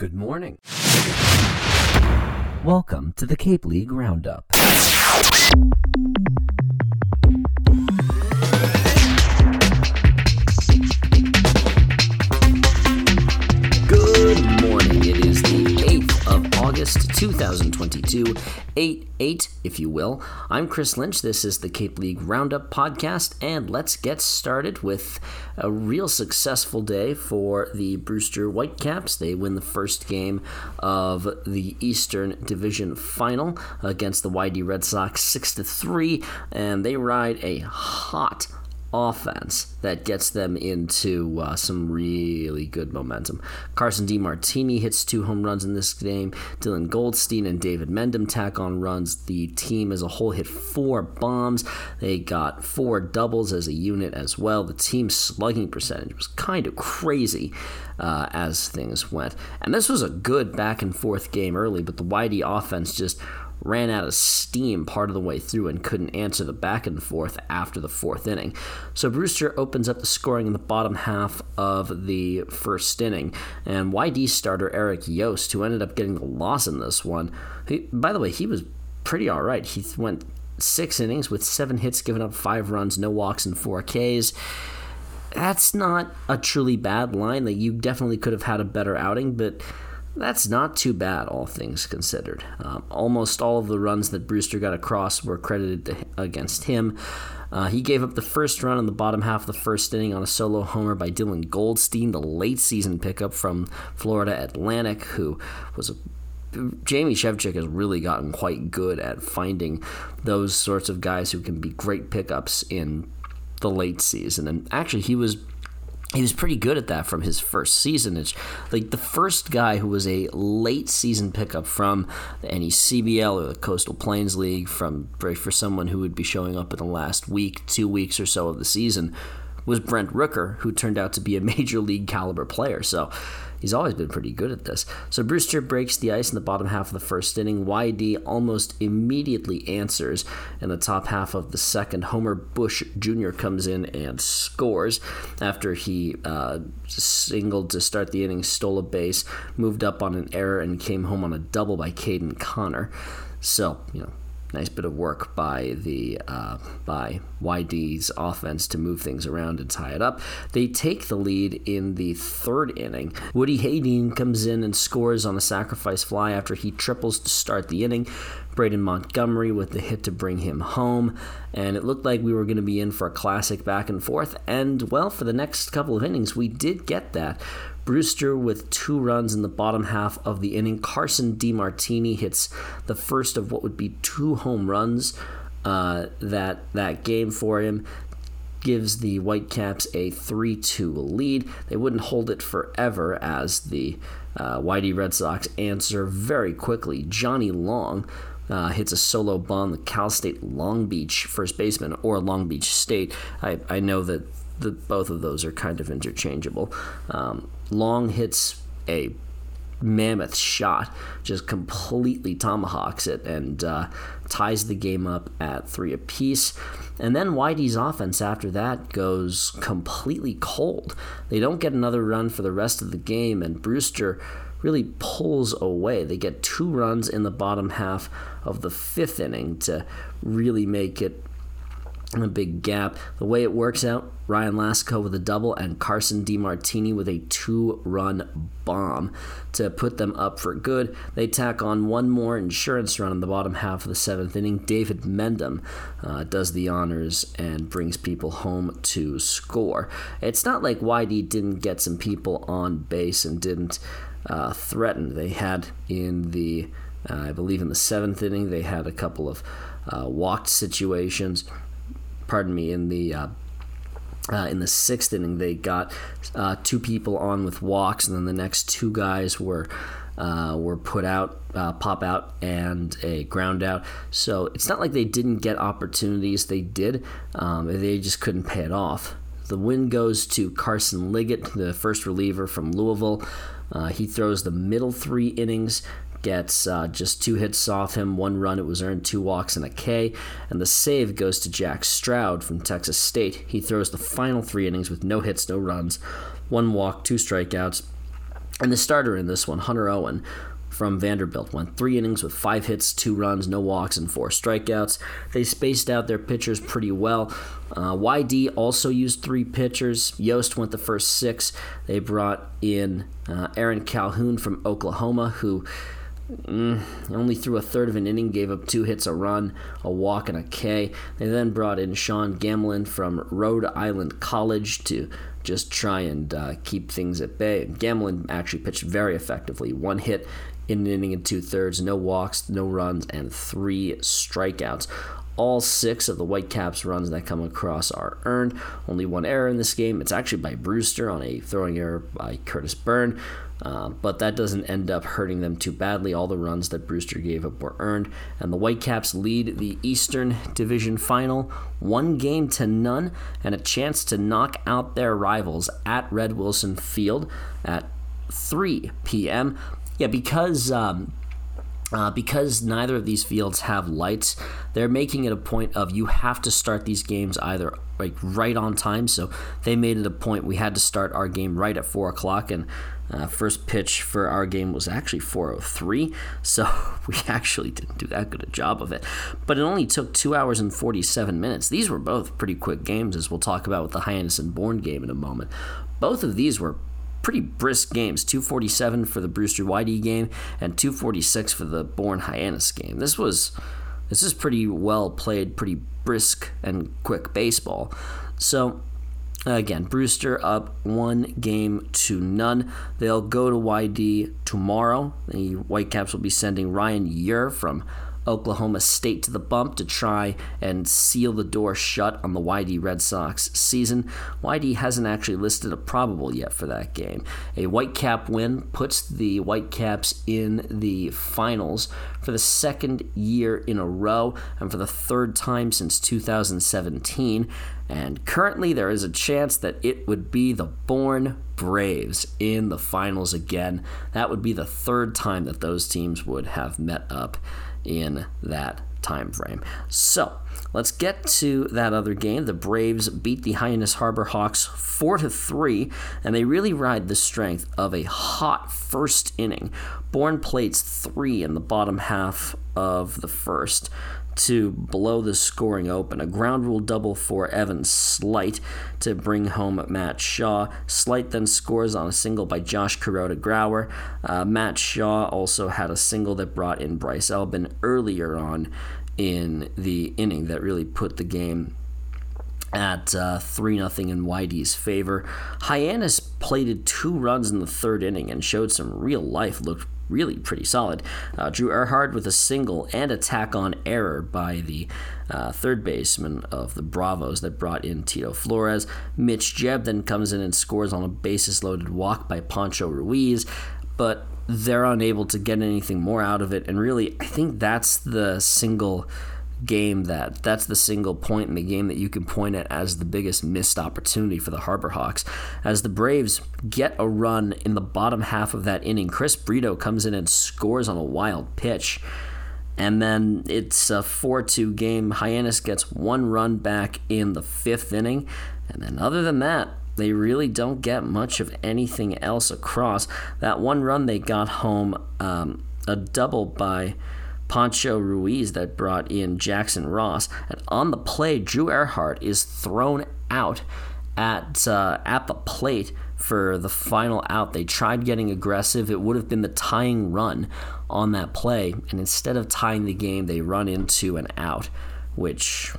Good morning. Welcome to the Cape League Roundup. August 2022, 8 8, if you will. I'm Chris Lynch. This is the Cape League Roundup podcast, and let's get started with a real successful day for the Brewster Whitecaps. They win the first game of the Eastern Division Final against the YD Red Sox 6 to 3, and they ride a hot offense that gets them into uh, some really good momentum. Carson DeMartini hits two home runs in this game. Dylan Goldstein and David Mendham tack on runs. The team as a whole hit four bombs. They got four doubles as a unit as well. The team's slugging percentage was kind of crazy. Uh, as things went. And this was a good back and forth game early, but the YD offense just ran out of steam part of the way through and couldn't answer the back and forth after the fourth inning. So Brewster opens up the scoring in the bottom half of the first inning, and YD starter Eric Yost, who ended up getting the loss in this one, he, by the way, he was pretty all right. He went six innings with seven hits, given up five runs, no walks, and four Ks that's not a truly bad line. That you definitely could have had a better outing, but that's not too bad, all things considered. Um, almost all of the runs that Brewster got across were credited to, against him. Uh, he gave up the first run in the bottom half of the first inning on a solo homer by Dylan Goldstein, the late season pickup from Florida Atlantic, who was a Jamie Shevchik has really gotten quite good at finding those sorts of guys who can be great pickups in the late season. And actually, he was he was pretty good at that from his first season. It's like the first guy who was a late season pickup from the NECBL or the Coastal Plains League from for someone who would be showing up in the last week, two weeks or so of the season was Brent Rooker, who turned out to be a major league caliber player. So He's always been pretty good at this. So Brewster breaks the ice in the bottom half of the first inning. YD almost immediately answers in the top half of the second. Homer Bush Jr. comes in and scores after he uh, singled to start the inning, stole a base, moved up on an error, and came home on a double by Caden Connor. So, you know, nice bit of work by the uh, by YD's offense to move things around and tie it up. They take the lead in the third inning. Woody Hayden comes in and scores on a sacrifice fly after he triples to start the inning. Braden Montgomery with the hit to bring him home, and it looked like we were going to be in for a classic back and forth. And well, for the next couple of innings, we did get that. Brewster with two runs in the bottom half of the inning. Carson DeMartini hits the first of what would be two home runs uh, that that game for him. Gives the Whitecaps a 3 2 lead. They wouldn't hold it forever as the uh, YD Red Sox answer very quickly. Johnny Long uh, hits a solo bomb. The Cal State Long Beach first baseman, or Long Beach State. I, I know that the, both of those are kind of interchangeable. Um, Long hits a mammoth shot, just completely tomahawks it and uh, ties the game up at three apiece. And then YD's offense after that goes completely cold. They don't get another run for the rest of the game, and Brewster really pulls away. They get two runs in the bottom half of the fifth inning to really make it a big gap. The way it works out, Ryan Lasko with a double and Carson DeMartini with a two-run bomb to put them up for good. They tack on one more insurance run in the bottom half of the seventh inning. David Mendham uh, does the honors and brings people home to score. It's not like YD didn't get some people on base and didn't uh, threaten. They had in the, uh, I believe in the seventh inning, they had a couple of uh, walked situations pardon me, in the uh, uh, in the sixth inning, they got uh, two people on with walks, and then the next two guys were uh, were put out, uh, pop out, and a ground out. So it's not like they didn't get opportunities; they did. Um, they just couldn't pay it off. The win goes to Carson Liggett, the first reliever from Louisville. Uh, he throws the middle three innings, gets uh, just two hits off him, one run, it was earned, two walks, and a K. And the save goes to Jack Stroud from Texas State. He throws the final three innings with no hits, no runs, one walk, two strikeouts, And the starter in this one, Hunter Owen, from Vanderbilt. Went three innings with five hits, two runs, no walks, and four strikeouts. They spaced out their pitchers pretty well. Uh, YD also used three pitchers. Yost went the first six. They brought in uh, Aaron Calhoun from Oklahoma, who mm, only threw a third of an inning, gave up two hits, a run, a walk, and a K. They then brought in Sean Gamlin from Rhode Island College to just try and uh, keep things at bay. Gamlin actually pitched very effectively. One hit, in an inning and two thirds, no walks, no runs, and three strikeouts. All six of the Whitecaps runs that come across are earned. Only one error in this game. It's actually by Brewster on a throwing error by Curtis Byrne. Uh, but that doesn't end up hurting them too badly. All the runs that Brewster gave up were earned, and the Whitecaps lead the Eastern Division Final one game to none, and a chance to knock out their rivals at Red Wilson Field at 3 p.m. Yeah, because um, uh, because neither of these fields have lights, they're making it a point of you have to start these games either like right on time. So they made it a point we had to start our game right at four o'clock, and uh, first pitch for our game was actually 4:03. So we actually didn't do that good a job of it. But it only took two hours and 47 minutes. These were both pretty quick games, as we'll talk about with the Hyannis and Bourne game in a moment. Both of these were pretty brisk games 247 for the Brewster YD game and 246 for the Bourne Hyannis game. This was this is pretty well played, pretty brisk and quick baseball. So again, Brewster up one game to none. They'll go to YD tomorrow. The Whitecaps will be sending Ryan Yer from Oklahoma State to the bump to try and seal the door shut on the YD Red Sox season. YD hasn't actually listed a probable yet for that game. A Whitecap win puts the Whitecaps in the finals for the second year in a row and for the third time since 2017. And currently, there is a chance that it would be the Bourne Braves in the finals again. That would be the third time that those teams would have met up in that time frame. So let's get to that other game. The Braves beat the Hyannis Harbor Hawks four to three, and they really ride the strength of a hot first inning. Bourne plates three in the bottom half of the first to blow the scoring open. A ground rule double for Evan Slight to bring home Matt Shaw. Slight then scores on a single by Josh Kuroda Grauer. Uh, Matt Shaw also had a single that brought in Bryce Elbin earlier on in the inning that really put the game at uh, 3 0 in YD's favor. Hyannis plated two runs in the third inning and showed some real life, looked really pretty solid. Uh, Drew Erhard with a single and a tack on error by the uh, third baseman of the Bravos that brought in Tito Flores. Mitch Jebb then comes in and scores on a bases loaded walk by Pancho Ruiz, but they're unable to get anything more out of it. And really, I think that's the single game that that's the single point in the game that you can point at as the biggest missed opportunity for the Harbor Hawks. As the Braves get a run in the bottom half of that inning, Chris Brito comes in and scores on a wild pitch. And then it's a 4 2 game. Hyannis gets one run back in the fifth inning. And then, other than that, they really don't get much of anything else across. That one run they got home, um, a double by Pancho Ruiz that brought in Jackson Ross. And on the play, Drew Erhard is thrown out at uh, at the plate for the final out. They tried getting aggressive. It would have been the tying run on that play, and instead of tying the game, they run into an out, which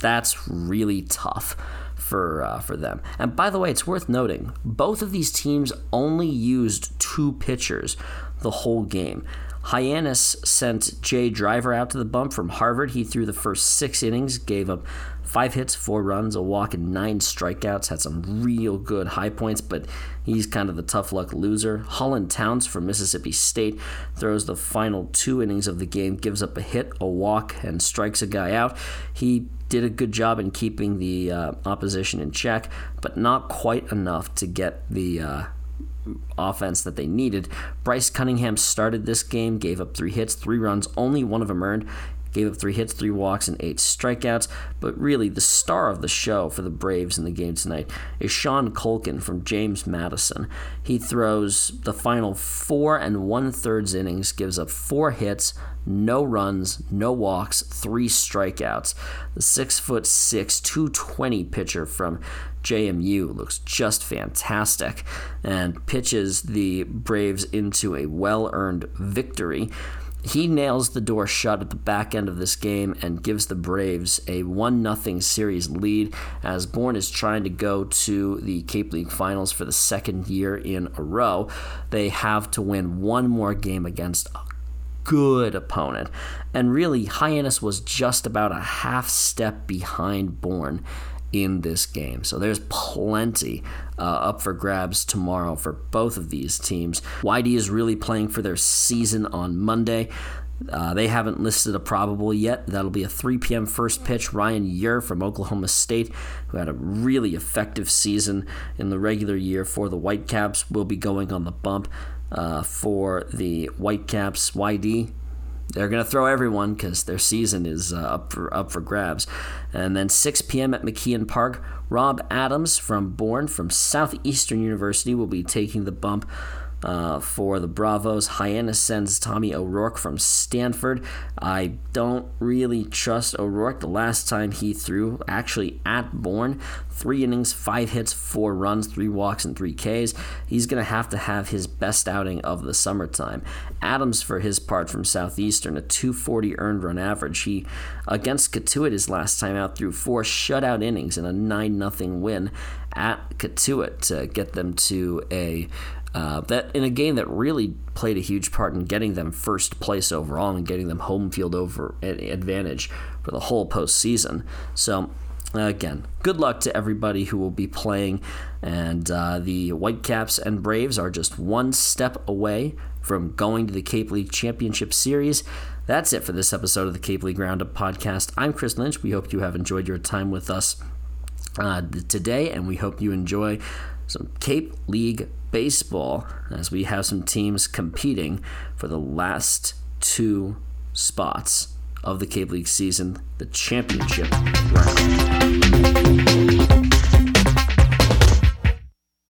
that's really tough for uh, for them. And by the way, it's worth noting both of these teams only used two pitchers the whole game. Hyannis sent Jay Driver out to the bump from Harvard. He threw the first six innings, gave up five hits, four runs, a walk, and nine strikeouts. Had some real good high points, but he's kind of the tough luck loser. Holland Towns from Mississippi State throws the final two innings of the game, gives up a hit, a walk, and strikes a guy out. He did a good job in keeping the uh, opposition in check, but not quite enough to get the uh, offense that they needed. Bryce Cunningham started this game, gave up three hits, three runs, only one of them earned. Gave up three hits, three walks, and eight strikeouts. But really, the star of the show for the Braves in the game tonight is Sean Culkin from James Madison. He throws the final four and one thirds innings, gives up four hits, no runs, no walks, three strikeouts. The six foot six, 220 pitcher from JMU looks just fantastic and pitches the Braves into a well earned victory. He nails the door shut at the back end of this game and gives the Braves a 1 0 series lead as Bourne is trying to go to the Cape League Finals for the second year in a row. They have to win one more game against a good opponent. And really, Hyannis was just about a half step behind Bourne in this game. So there's plenty uh, up for grabs tomorrow for both of these teams. YD is really playing for their season on Monday. Uh, they haven't listed a probable yet. That'll be a 3 p.m. first pitch. Ryan Yer from Oklahoma State, who had a really effective season in the regular year for the Whitecaps, will be going on the bump uh, for the Whitecaps. YD they're going to throw everyone because their season is uh, up for up for grabs. And then 6 p.m. at McKeon Park, Rob Adams from Bourne from Southeastern University will be taking the bump uh, for the Bravos. Hyannis sends Tommy O'Rourke from Stanford. I don't really trust O'Rourke. The last time he threw, actually at Bourne, three innings, five hits, four runs, three walks, and three Ks. He's going to have to have his best outing of the summertime. Adams, for his part, from Southeastern, a 240 earned run average. He, against Cotuit his last time out, threw four shutout innings in a 9 0 win at Cotuit to get them to a uh, that in a game that really played a huge part in getting them first place overall and getting them home field over advantage for the whole postseason. So again, good luck to everybody who will be playing, and uh, the Whitecaps and Braves are just one step away from going to the Cape League Championship Series. That's it for this episode of the Cape League Roundup podcast. I'm Chris Lynch. We hope you have enjoyed your time with us uh, today, and we hope you enjoy some Cape League baseball as we have some teams competing for the last two spots of the Cape League season, the championship round.